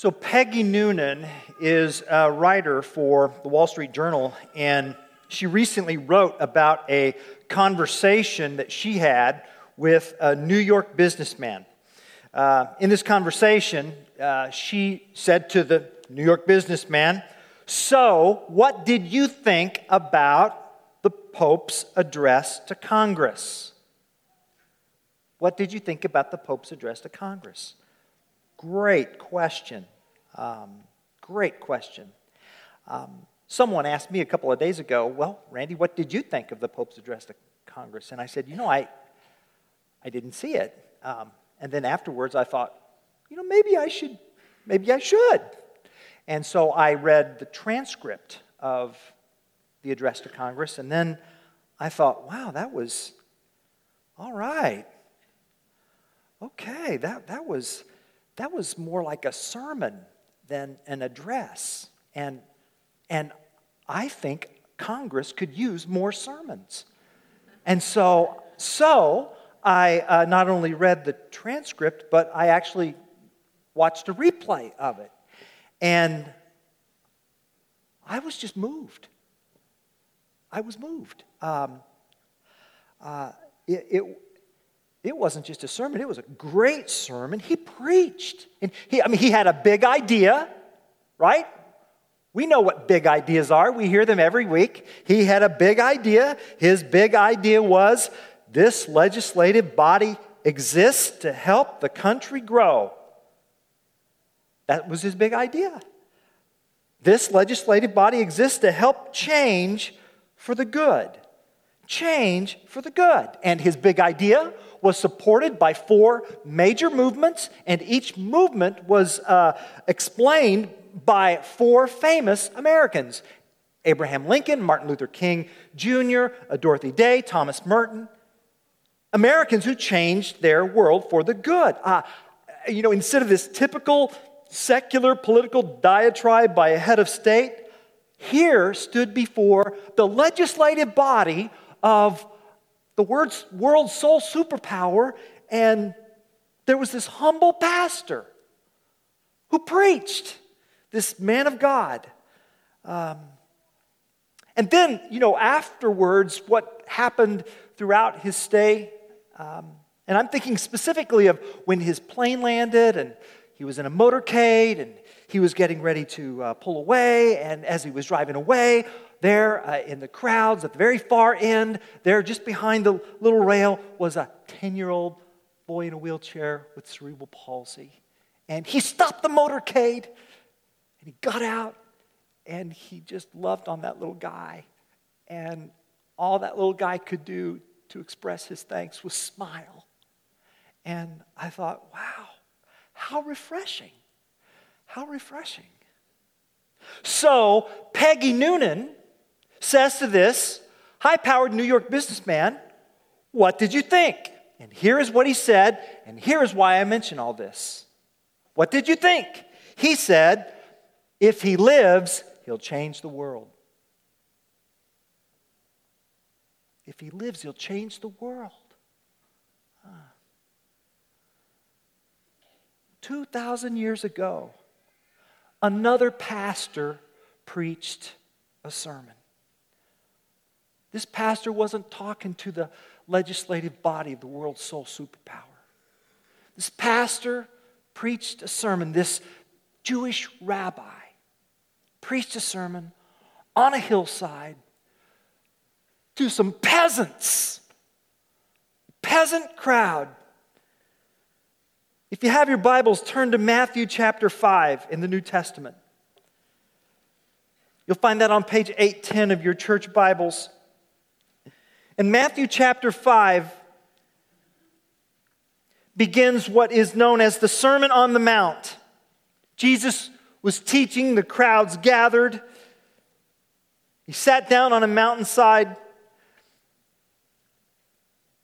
So, Peggy Noonan is a writer for the Wall Street Journal, and she recently wrote about a conversation that she had with a New York businessman. Uh, in this conversation, uh, she said to the New York businessman, So, what did you think about the Pope's address to Congress? What did you think about the Pope's address to Congress? Great question. Um, great question. Um, someone asked me a couple of days ago, Well, Randy, what did you think of the Pope's address to Congress? And I said, You know, I, I didn't see it. Um, and then afterwards, I thought, You know, maybe I should, maybe I should. And so I read the transcript of the address to Congress, and then I thought, Wow, that was all right. Okay, that, that was that was more like a sermon than an address. And, and I think Congress could use more sermons. And so, so I uh, not only read the transcript, but I actually watched a replay of it. And I was just moved. I was moved. Um, uh, it, it, it wasn't just a sermon, it was a great sermon. He preached. And he, I mean, he had a big idea, right? We know what big ideas are. We hear them every week. He had a big idea. His big idea was this legislative body exists to help the country grow. That was his big idea. This legislative body exists to help change for the good. Change for the good. And his big idea was supported by four major movements, and each movement was uh, explained by four famous Americans Abraham Lincoln, Martin Luther King Jr., Dorothy Day, Thomas Merton. Americans who changed their world for the good. Uh, you know, instead of this typical secular political diatribe by a head of state, here stood before the legislative body of the world's, world's sole superpower, and there was this humble pastor who preached, this man of God. Um, and then, you know, afterwards, what happened throughout his stay, um, and I'm thinking specifically of when his plane landed and he was in a motorcade and he was getting ready to uh, pull away, and as he was driving away, there uh, in the crowds at the very far end, there just behind the little rail, was a 10 year old boy in a wheelchair with cerebral palsy. And he stopped the motorcade and he got out and he just loved on that little guy. And all that little guy could do to express his thanks was smile. And I thought, wow, how refreshing. How refreshing. So, Peggy Noonan says to this high powered New York businessman, What did you think? And here is what he said, and here is why I mention all this. What did you think? He said, If he lives, he'll change the world. If he lives, he'll change the world. 2,000 years ago, another pastor preached a sermon. This pastor wasn't talking to the legislative body of the world's sole superpower. This pastor preached a sermon, this Jewish rabbi preached a sermon on a hillside to some peasants, peasant crowd. If you have your Bibles, turn to Matthew chapter 5 in the New Testament. You'll find that on page 810 of your church Bibles. In Matthew chapter 5 begins what is known as the Sermon on the Mount. Jesus was teaching, the crowds gathered. He sat down on a mountainside.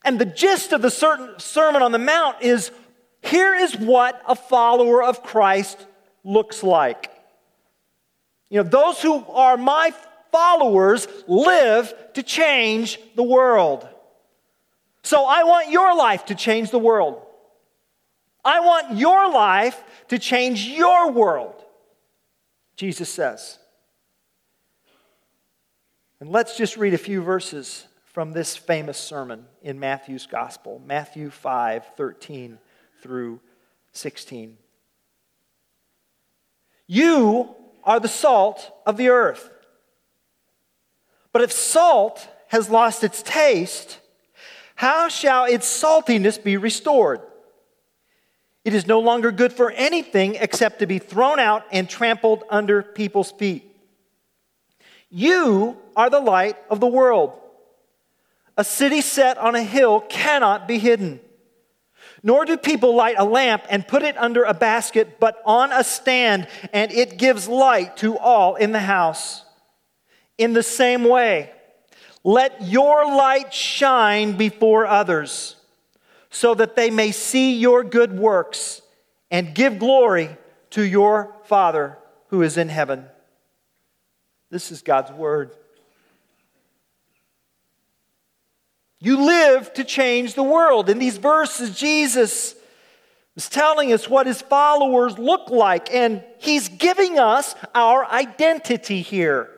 And the gist of the Sermon on the Mount is here is what a follower of Christ looks like. You know, those who are my followers live to change the world. So I want your life to change the world. I want your life to change your world, Jesus says. And let's just read a few verses from this famous sermon in Matthew's Gospel, Matthew 5 13 through 16. You are the salt of the earth. But if salt has lost its taste, how shall its saltiness be restored? It is no longer good for anything except to be thrown out and trampled under people's feet. You are the light of the world. A city set on a hill cannot be hidden. Nor do people light a lamp and put it under a basket, but on a stand, and it gives light to all in the house. In the same way, let your light shine before others, so that they may see your good works and give glory to your Father who is in heaven. This is God's word. You live to change the world. In these verses, Jesus is telling us what his followers look like, and he's giving us our identity here.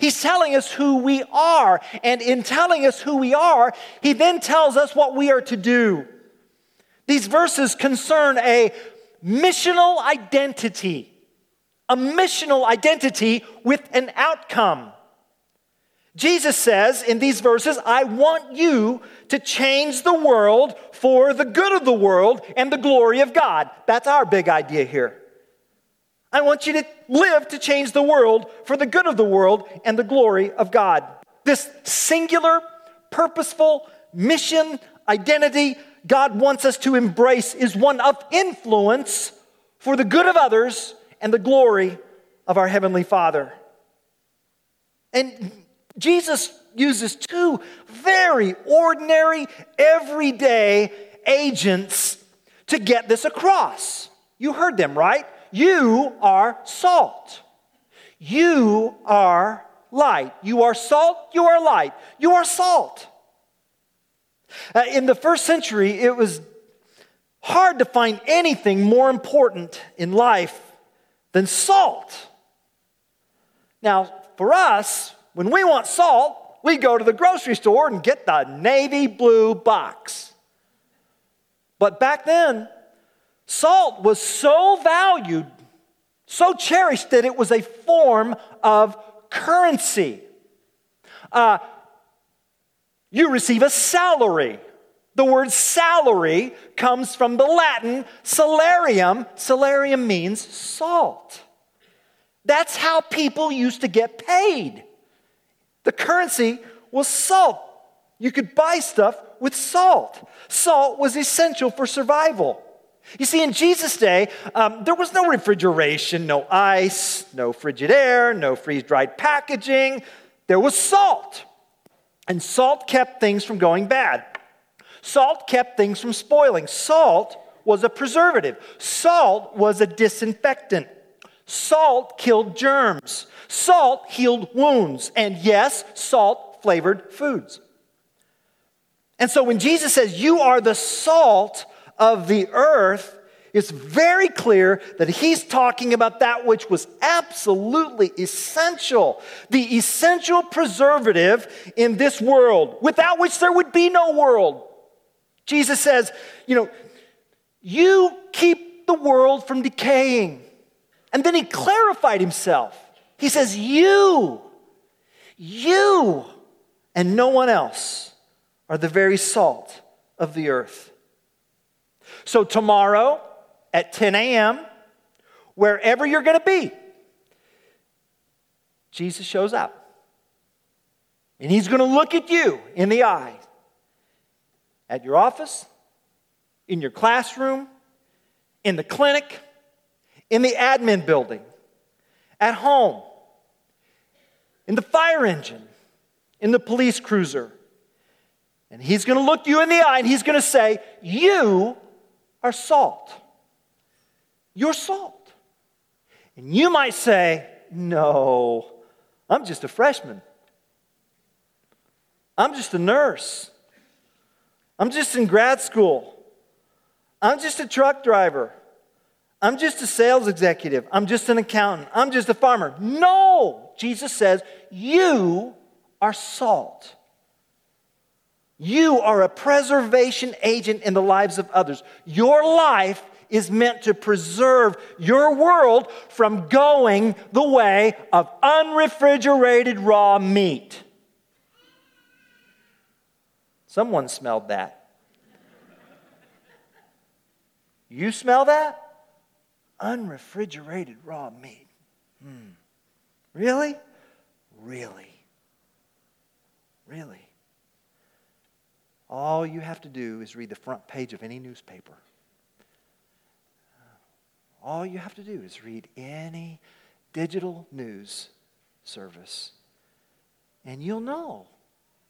He's telling us who we are, and in telling us who we are, he then tells us what we are to do. These verses concern a missional identity, a missional identity with an outcome. Jesus says in these verses, I want you to change the world for the good of the world and the glory of God. That's our big idea here. I want you to live to change the world for the good of the world and the glory of God. This singular, purposeful mission identity God wants us to embrace is one of influence for the good of others and the glory of our Heavenly Father. And Jesus uses two very ordinary, everyday agents to get this across. You heard them, right? You are salt. You are light. You are salt, you are light. You are salt. Uh, in the first century, it was hard to find anything more important in life than salt. Now, for us, when we want salt, we go to the grocery store and get the navy blue box. But back then, salt was so valued, so cherished that it was a form of currency. Uh, you receive a salary. The word salary comes from the Latin salarium. Salarium means salt. That's how people used to get paid. The currency was salt. You could buy stuff with salt. Salt was essential for survival. You see, in Jesus' day, um, there was no refrigeration, no ice, no frigid air, no freeze dried packaging. There was salt. And salt kept things from going bad. Salt kept things from spoiling. Salt was a preservative. Salt was a disinfectant. Salt killed germs. Salt healed wounds. And yes, salt flavored foods. And so when Jesus says, You are the salt of the earth, it's very clear that he's talking about that which was absolutely essential, the essential preservative in this world, without which there would be no world. Jesus says, You know, you keep the world from decaying. And then he clarified himself. He says, You, you, and no one else are the very salt of the earth. So, tomorrow at 10 a.m., wherever you're going to be, Jesus shows up. And he's going to look at you in the eye at your office, in your classroom, in the clinic, in the admin building, at home, in the fire engine, in the police cruiser. And he's going to look you in the eye and he's going to say, You are salt. You're salt. And you might say, No, I'm just a freshman. I'm just a nurse. I'm just in grad school. I'm just a truck driver. I'm just a sales executive. I'm just an accountant. I'm just a farmer. No, Jesus says, you are salt. You are a preservation agent in the lives of others. Your life is meant to preserve your world from going the way of unrefrigerated raw meat. Someone smelled that. You smell that? Unrefrigerated raw meat. Hmm. Really? Really? Really? All you have to do is read the front page of any newspaper. All you have to do is read any digital news service, and you'll know.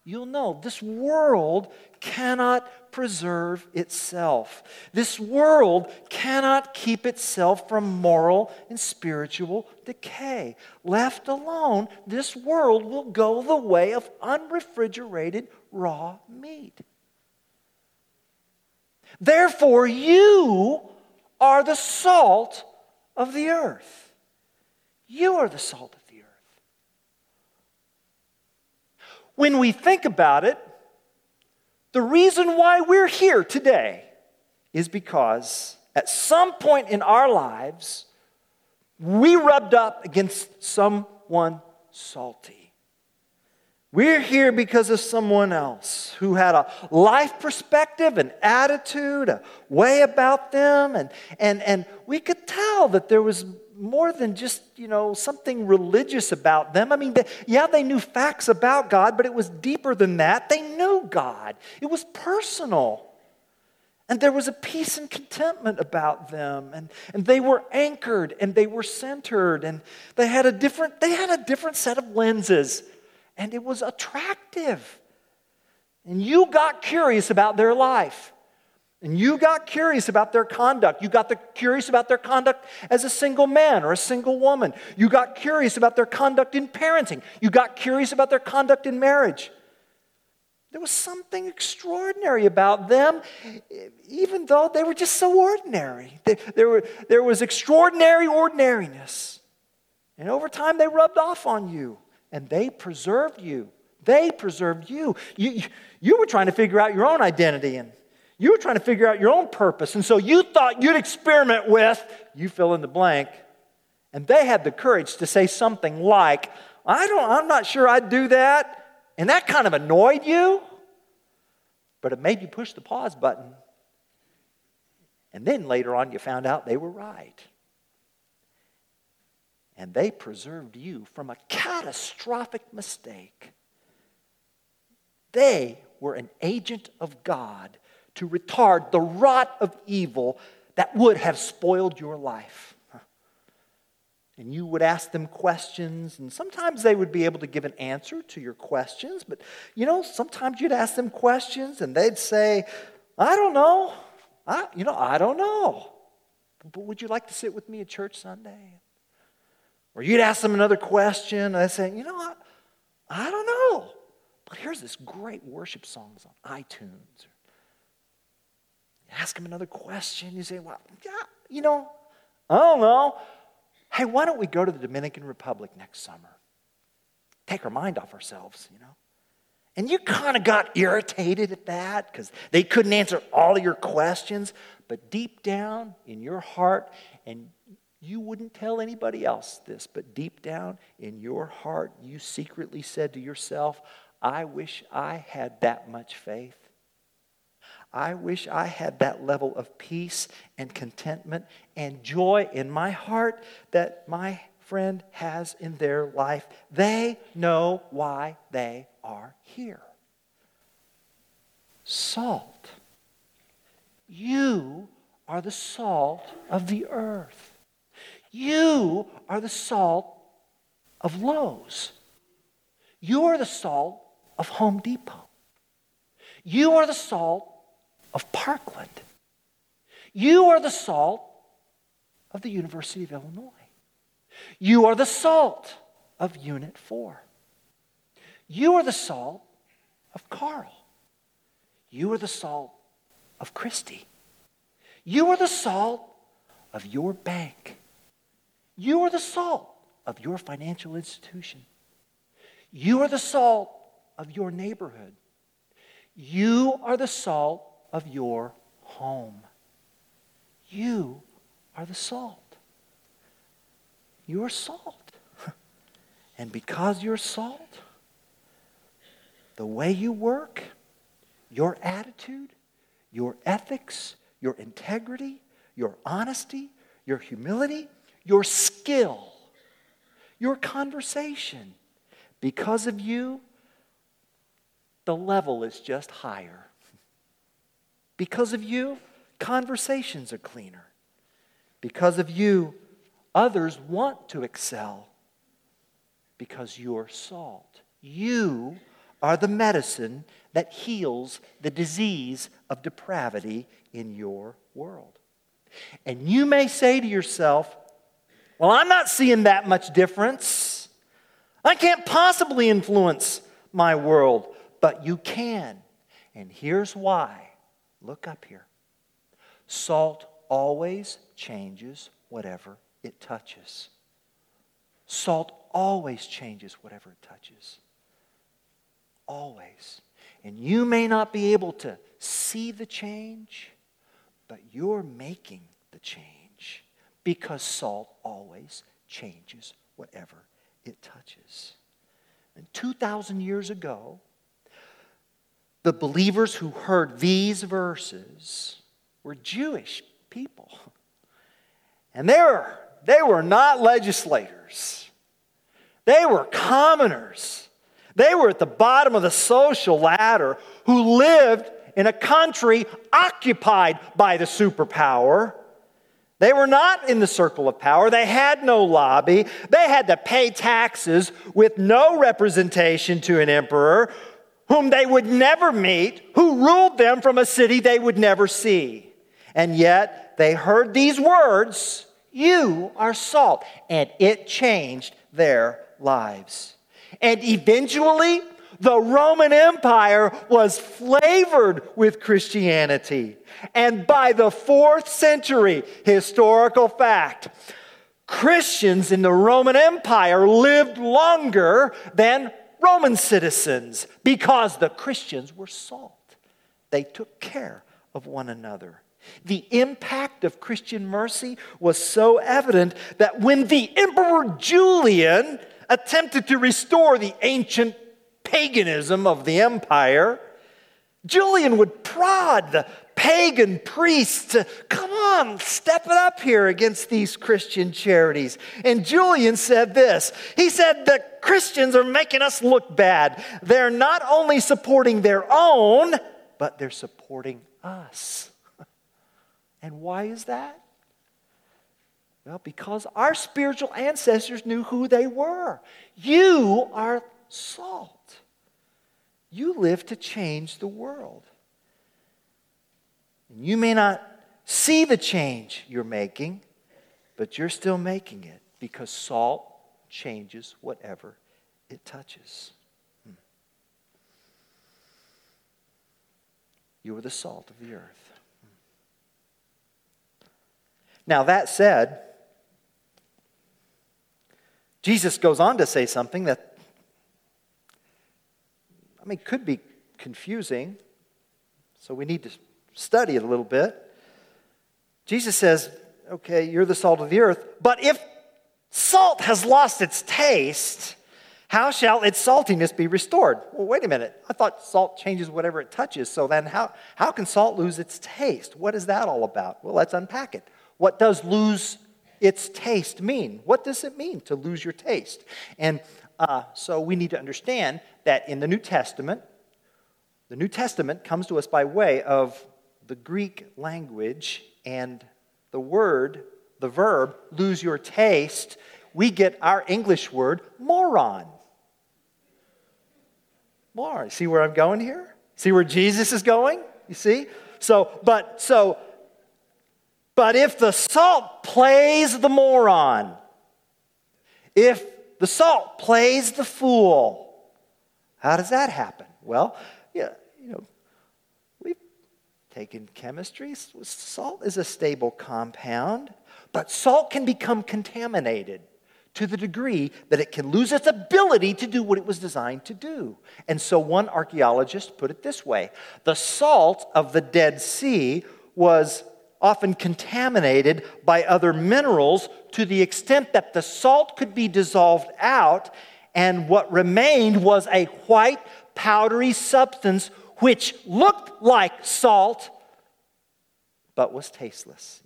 You'll know this world cannot preserve itself. This world cannot keep itself from moral and spiritual decay. Left alone, this world will go the way of unrefrigerated raw meat. Therefore, you are the salt of the earth. You are the salt of the earth. When we think about it, the reason why we're here today is because at some point in our lives, we rubbed up against someone salty. We're here because of someone else who had a life perspective, an attitude, a way about them. And, and, and we could tell that there was more than just, you know, something religious about them. I mean, they, yeah, they knew facts about God, but it was deeper than that. They knew God, it was personal. And there was a peace and contentment about them. And, and they were anchored and they were centered. And they had a different, they had a different set of lenses and it was attractive. And you got curious about their life. And you got curious about their conduct. You got the, curious about their conduct as a single man or a single woman. You got curious about their conduct in parenting. You got curious about their conduct in marriage. There was something extraordinary about them, even though they were just so ordinary. There, were, there was extraordinary ordinariness. And over time, they rubbed off on you and they preserved you. They preserved you. You, you were trying to figure out your own identity and you were trying to figure out your own purpose. And so you thought you'd experiment with, you fill in the blank. And they had the courage to say something like, I don't, I'm not sure I'd do that. And that kind of annoyed you, but it made you push the pause button. And then later on, you found out they were right and they preserved you from a catastrophic mistake. They were an agent of God to retard the rot of evil that would have spoiled your life. And you would ask them questions, and sometimes they would be able to give an answer to your questions. But you know, sometimes you'd ask them questions, and they'd say, I don't know. I, you know, I don't know. But would you like to sit with me at church Sunday? Or you'd ask them another question, and they say, you know what? I don't know. But here's this great worship songs on iTunes. You ask them another question, you say, well, yeah, you know, I don't know. Hey, why don't we go to the Dominican Republic next summer? Take our mind off ourselves, you know? And you kind of got irritated at that because they couldn't answer all of your questions. But deep down in your heart, and you wouldn't tell anybody else this, but deep down in your heart, you secretly said to yourself, I wish I had that much faith. I wish I had that level of peace and contentment and joy in my heart that my friend has in their life. They know why they are here. Salt. You are the salt of the earth. You are the salt of Lowe's. You are the salt of Home Depot. You are the salt of Parkland. You are the salt of the University of Illinois. You are the salt of Unit 4. You are the salt of Carle. You are the salt of Christie. You are the salt of your bank. You are the salt of your financial institution. You are the salt of your neighborhood. You are the salt of your home. You are the salt. You are salt. and because you're salt, the way you work, your attitude, your ethics, your integrity, your honesty, your humility, your skill, your conversation, because of you, the level is just higher. Because of you, conversations are cleaner. Because of you, others want to excel because you're salt. You are the medicine that heals the disease of depravity in your world. And you may say to yourself, Well, I'm not seeing that much difference. I can't possibly influence my world, but you can. And here's why. Look up here. Salt always changes whatever it touches. Salt always changes whatever it touches. Always. And you may not be able to see the change, but you're making the change because salt always changes whatever it touches. And 2,000 years ago, the believers who heard these verses were Jewish people. And they were, they were not legislators, they were commoners. They were at the bottom of the social ladder who lived in a country occupied by the superpower. They were not in the circle of power. They had no lobby. They had to pay taxes with no representation to an emperor whom they would never meet, who ruled them from a city they would never see. And yet they heard these words You are salt. And it changed their lives. And eventually, the Roman Empire was flavored with Christianity. And by the fourth century, historical fact, Christians in the Roman Empire lived longer than Roman citizens because the Christians were salt. They took care of one another. The impact of Christian mercy was so evident that when the Emperor Julian attempted to restore the ancient paganism of the empire, Julian would prod the pagan priests to come on, step it up here against these Christian charities. And Julian said this He said, The Christians are making us look bad. They're not only supporting their own, but they're supporting us. and why is that? Well, because our spiritual ancestors knew who they were. You are salt. You live to change the world. And you may not see the change you're making, but you're still making it because salt changes whatever it touches. Hmm. You are the salt of the earth. Hmm. Now, that said, Jesus goes on to say something that mean, could be confusing. So we need to study it a little bit. Jesus says, okay, you're the salt of the earth, but if salt has lost its taste, how shall its saltiness be restored? Well, wait a minute. I thought salt changes whatever it touches. So then, how, how can salt lose its taste? What is that all about? Well, let's unpack it. What does lose its taste mean? What does it mean to lose your taste? And uh, so we need to understand that in the New Testament, the New Testament comes to us by way of the Greek language and the word, the verb, lose your taste. We get our English word, moron. Moron. See where I'm going here? See where Jesus is going? You see? So, but, so, but if the salt plays the moron, if the salt plays the fool. How does that happen? Well, yeah, you know, we've taken chemistry. Salt is a stable compound, but salt can become contaminated to the degree that it can lose its ability to do what it was designed to do. And so one archaeologist put it this way the salt of the Dead Sea was often contaminated by other minerals to the extent that the salt could be dissolved out, and what remained was a white, powdery substance which looked like salt but was tasteless.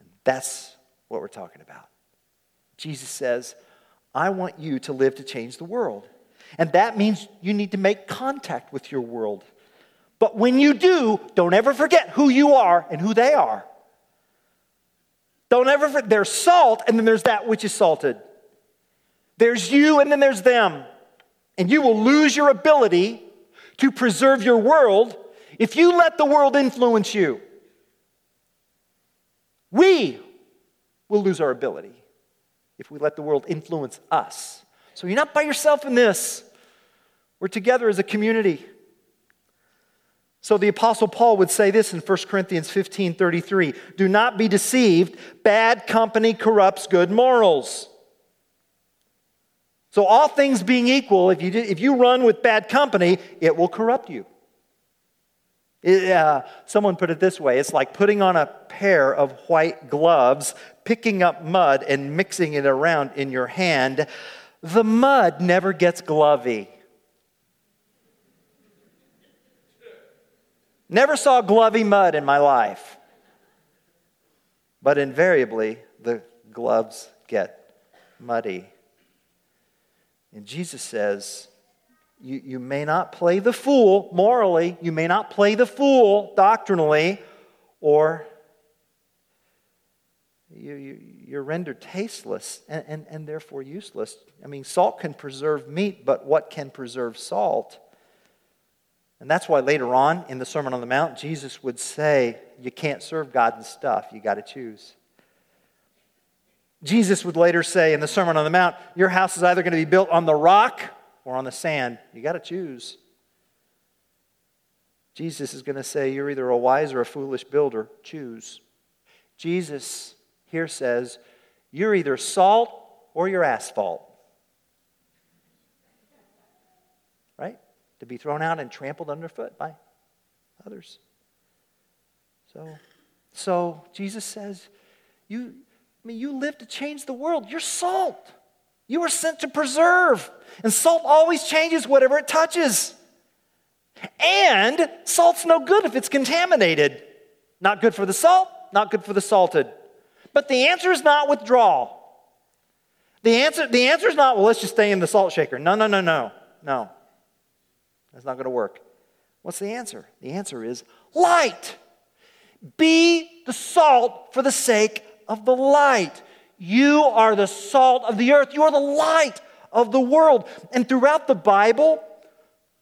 And that's what we're talking about. Jesus says, I want you to live to change the world. And that means you need to make contact with your world. But when you do, don't ever forget who you are and who they are. Don't ever forget, there's salt and then there's that which is salted. There's you and then there's them. And you will lose your ability to preserve your world if you let the world influence you. We will lose our ability if we let the world influence us. So you're not by yourself in this. We're together as a community. So the apostle Paul would say this in 1 Corinthians 15 33 Do not be deceived, bad company corrupts good morals. So, all things being equal, if you, if you run with bad company, it will corrupt you. It, uh, someone put it this way it's like putting on a pair of white gloves, picking up mud, and mixing it around in your hand. The mud never gets glovey. Never saw glovey mud in my life. But invariably, the gloves get muddy. And Jesus says, you, you may not play the fool morally, you may not play the fool doctrinally, or you, you, you're rendered tasteless and, and, and therefore useless. I mean, salt can preserve meat, but what can preserve salt? And that's why later on in the Sermon on the Mount, Jesus would say, You can't serve God and stuff, you got to choose. Jesus would later say in the Sermon on the Mount, Your house is either going to be built on the rock or on the sand. You got to choose. Jesus is going to say, You're either a wise or a foolish builder. Choose. Jesus here says, You're either salt or you're asphalt. Right? To be thrown out and trampled underfoot by others. So, so Jesus says, you, I mean, you live to change the world. You're salt. You were sent to preserve. And salt always changes whatever it touches. And salt's no good if it's contaminated. Not good for the salt, not good for the salted. But the answer is not withdrawal. The answer, the answer is not, well, let's just stay in the salt shaker. No, no, no, no, no. That's not going to work. What's the answer? The answer is light. Be the salt for the sake of the light. You are the salt of the earth. You are the light of the world. And throughout the Bible,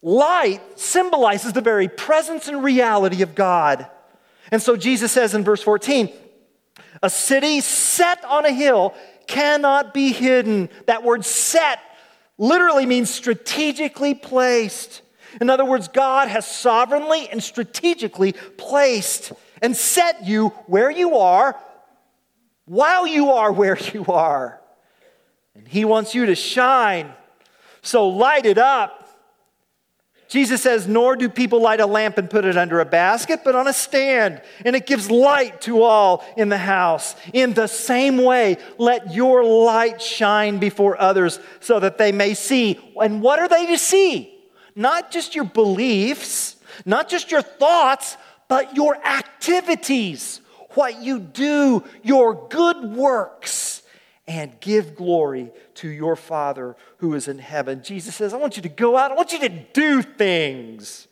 light symbolizes the very presence and reality of God. And so Jesus says in verse 14, a city set on a hill cannot be hidden. That word set literally means strategically placed. In other words, God has sovereignly and strategically placed and set you where you are while you are where you are. And He wants you to shine. So light it up. Jesus says, Nor do people light a lamp and put it under a basket, but on a stand, and it gives light to all in the house. In the same way, let your light shine before others so that they may see. And what are they to see? Not just your beliefs, not just your thoughts, but your activities what you do, your good works, and give glory to your Father who is in heaven. Jesus says, I want you to go out, I want you to do things.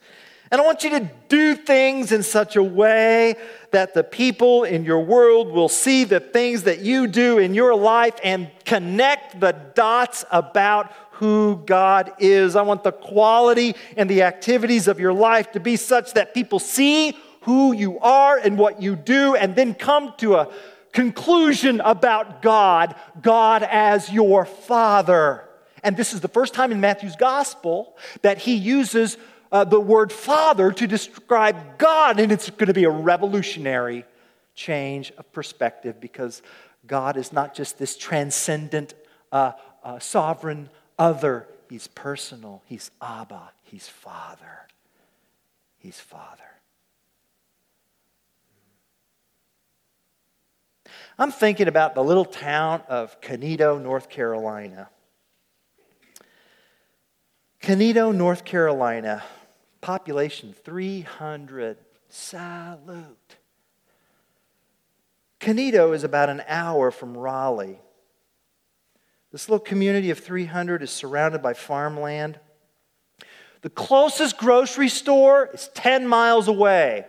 And I want you to do things in such a way that the people in your world will see the things that you do in your life and connect the dots about who God is. I want the quality and the activities of your life to be such that people see who you are and what you do, and then come to a conclusion about God, God as your Father. And this is the first time in Matthew's gospel that he uses uh, the word Father to describe God, and it's going to be a revolutionary change of perspective because God is not just this transcendent, uh, uh, sovereign other. He's personal. He's Abba. He's Father. He's Father. I'm thinking about the little town of Conetoe, North Carolina. Conetoe, North Carolina, population 300. Salute. Conetoe is about an hour from Raleigh. This little community of 300 is surrounded by farmland. The closest grocery store is 10 miles away,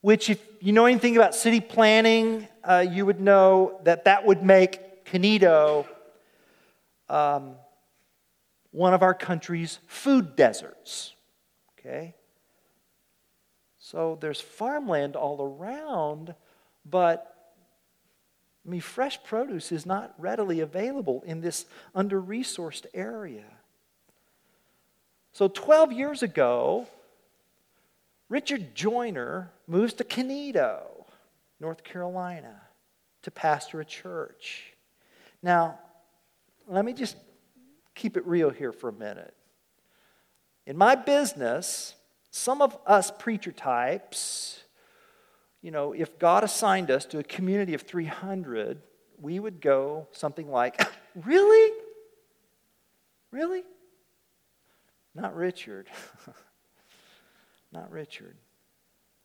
which, if you know anything about city planning, uh, you would know that that would make Conetoe um, one of our country's food deserts. Okay? So there's farmland all around, but I mean, fresh produce is not readily available in this under resourced area. So 12 years ago, Richard Joyner moves to Conetoe, North Carolina, to pastor a church. Now, let me just keep it real here for a minute. In my business, some of us preacher types, you know, if God assigned us to a community of 300, we would go something like, Really? Really? Not Richard. Not Richard.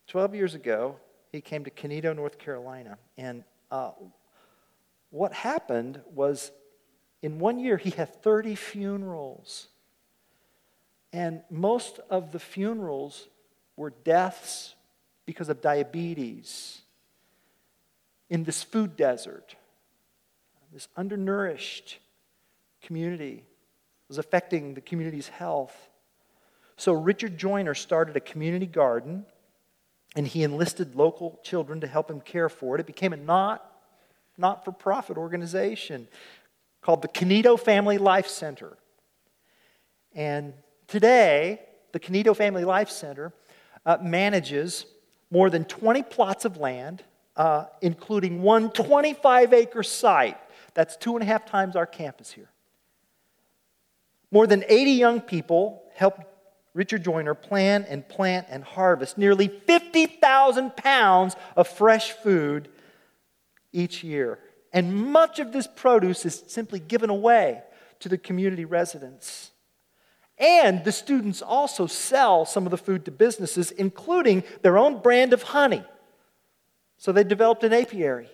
12 years ago, he came to Conetoe, North Carolina. And uh, what happened was in one year, he had 30 funerals. And most of the funerals were deaths because of diabetes in this food desert. This undernourished community was affecting the community's health. So Richard Joyner started a community garden and he enlisted local children to help him care for it. It became a not, not for profit organization called the Conetoe Family Life Center. And today, the Conetoe Family Life Center uh, manages more than 20 plots of land, uh, including one 25 acre site. That's two and a half times our campus here. More than 80 young people help Richard Joyner plan and plant and harvest nearly 50,000 pounds of fresh food each year. And much of this produce is simply given away to the community residents. And the students also sell some of the food to businesses, including their own brand of honey. So they developed an apiary.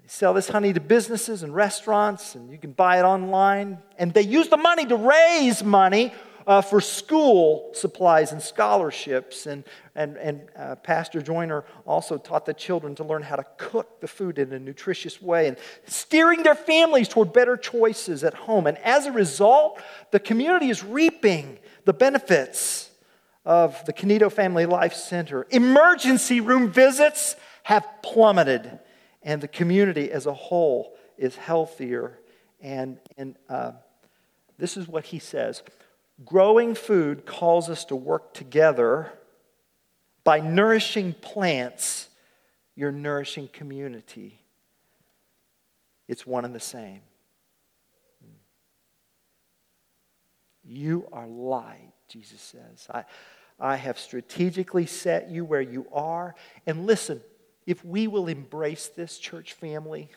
They sell this honey to businesses and restaurants, and you can buy it online. And they use the money to raise money uh, for school supplies and scholarships. And, and, and uh, Pastor Joyner also taught the children to learn how to cook the food in a nutritious way and steering their families toward better choices at home. And as a result, the community is reaping the benefits of the Conetoe Family Life Center. Emergency room visits have plummeted, and the community as a whole is healthier. And, and uh, this is what he says Growing food calls us to work together by nourishing plants, you're nourishing community. It's one and the same. You are light, Jesus says. I, I have strategically set you where you are. And listen, if we will embrace this church family,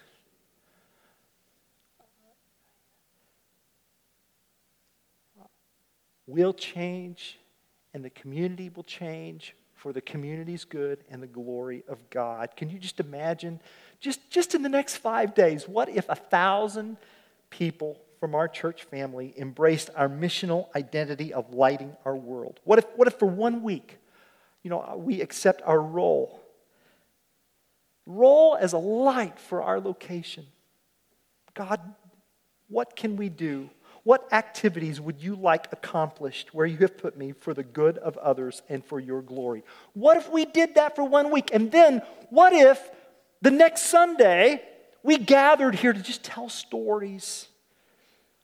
will change and the community will change for the community's good and the glory of God. Can you just imagine, just, just in the next five days, what if a thousand people from our church family embraced our missional identity of lighting our world? What if, what if for one week, you know, we accept our role? Role as a light for our location. God, what can we do what activities would you like accomplished where you have put me for the good of others and for your glory? What if we did that for one week? And then what if the next Sunday we gathered here to just tell stories?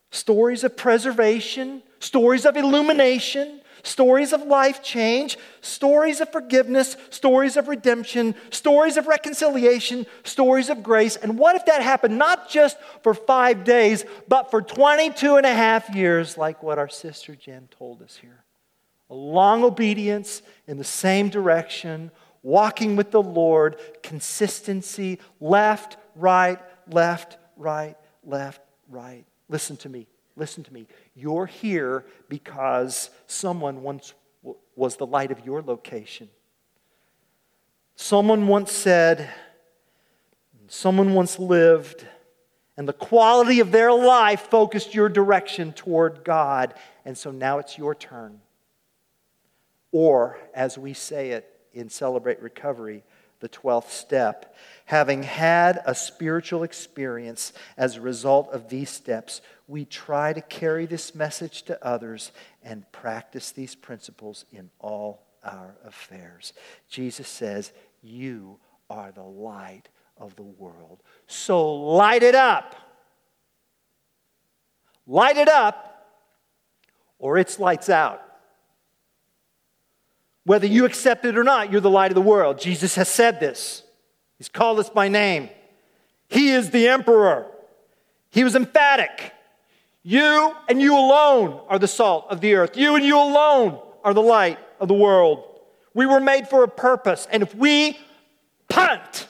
Stories of preservation, stories of illumination, stories of life change, stories of forgiveness, stories of redemption, stories of reconciliation, stories of grace. And what if that happened not just for five days, but for 22 and a half years, like what our sister Jen told us here? A long obedience in the same direction, walking with the Lord, consistency, left, right, left, right, left, right. Listen to me. Listen to me. You're here because someone once was the light of your location. Someone once said, someone once lived, and the quality of their life focused your direction toward God. And so now it's your turn. Or, as we say it in Celebrate Recovery, the 12th step. Having had a spiritual experience as a result of these steps, we try to carry this message to others and practice these principles in all our affairs. Jesus says, You are the light of the world. So light it up. Light it up, or it's lights out. Whether you accept it or not, you're the light of the world. Jesus has said this. He's called us by name. He is the emperor. He was emphatic. You and you alone are the salt of the earth. You and you alone are the light of the world. We were made for a purpose. And if we punt,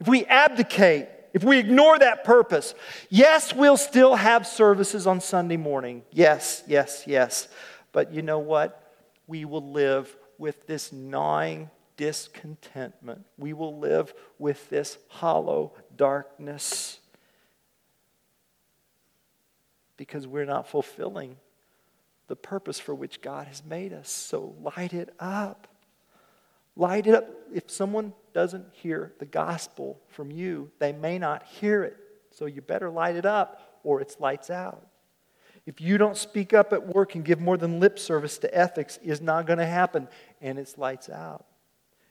if we abdicate, if we ignore that purpose, yes, we'll still have services on Sunday morning. Yes, yes, yes. But you know what? We will live with this gnawing discontentment. We will live with this hollow darkness because we're not fulfilling the purpose for which God has made us. So light it up. Light it up. If someone doesn't hear the gospel from you, they may not hear it. So you better light it up or it's lights out. If you don't speak up at work and give more than lip service to ethics, is not going to happen, and it's lights out.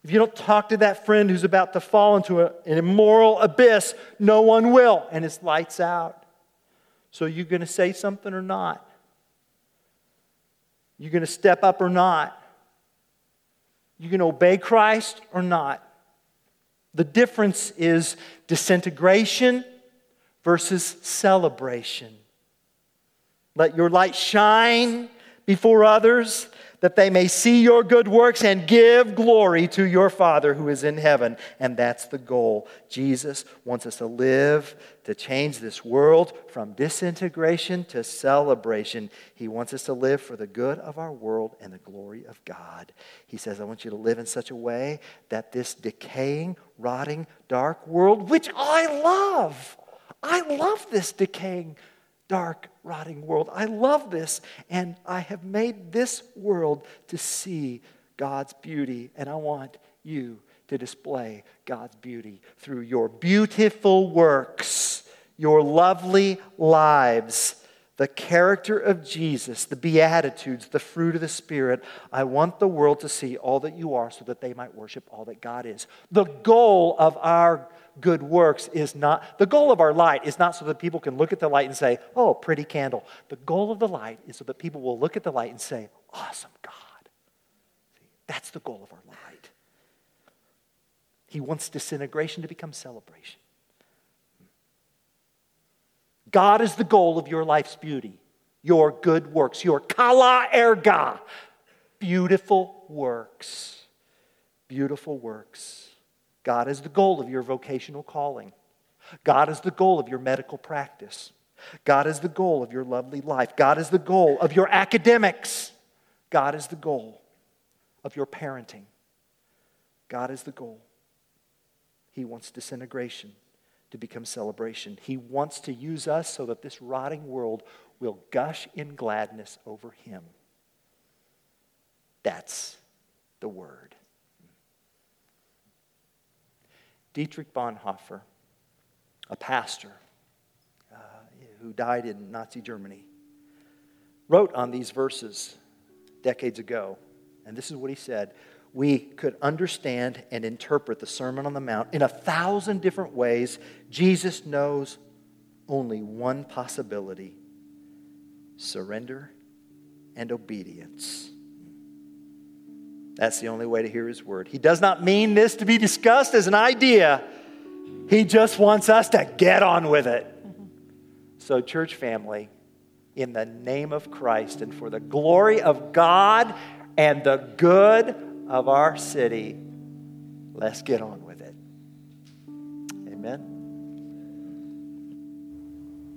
If you don't talk to that friend who's about to fall into a, an immoral abyss, no one will, and it's lights out. So, you going to say something or not? You're going to step up or not? You're going to obey Christ or not? The difference is disintegration versus celebration. Let your light shine before others that they may see your good works and give glory to your Father who is in heaven. And that's the goal. Jesus wants us to live to change this world from disintegration to celebration. He wants us to live for the good of our world and the glory of God. He says, I want you to live in such a way that this decaying, rotting, dark world, which I love, I love this decaying, dark, rotting world. I love this, and I have made this world to see God's beauty, and I want you to display God's beauty through your beautiful works, your lovely lives, the character of Jesus, the Beatitudes, the fruit of the Spirit. I want the world to see all that you are so that they might worship all that God is. The goal of our good works is not, the goal of our light is not so that people can look at the light and say, oh, pretty candle. The goal of the light is so that people will look at the light and say, awesome God. That's the goal of our light. He wants disintegration to become celebration. God is the goal of your life's beauty, your good works, your kala erga, beautiful works. Beautiful works. God is the goal of your vocational calling. God is the goal of your medical practice. God is the goal of your lovely life. God is the goal of your academics. God is the goal of your parenting. God is the goal. He wants disintegration to become celebration. He wants to use us so that this rotting world will gush in gladness over Him. That's the word. Dietrich Bonhoeffer, a pastor uh, who died in Nazi Germany, wrote on these verses decades ago. And this is what he said We could understand and interpret the Sermon on the Mount in a thousand different ways. Jesus knows only one possibility surrender and obedience. That's the only way to hear his word. He does not mean this to be discussed as an idea. He just wants us to get on with it. So, church family, in the name of Christ and for the glory of God and the good of our city, let's get on with it. Amen.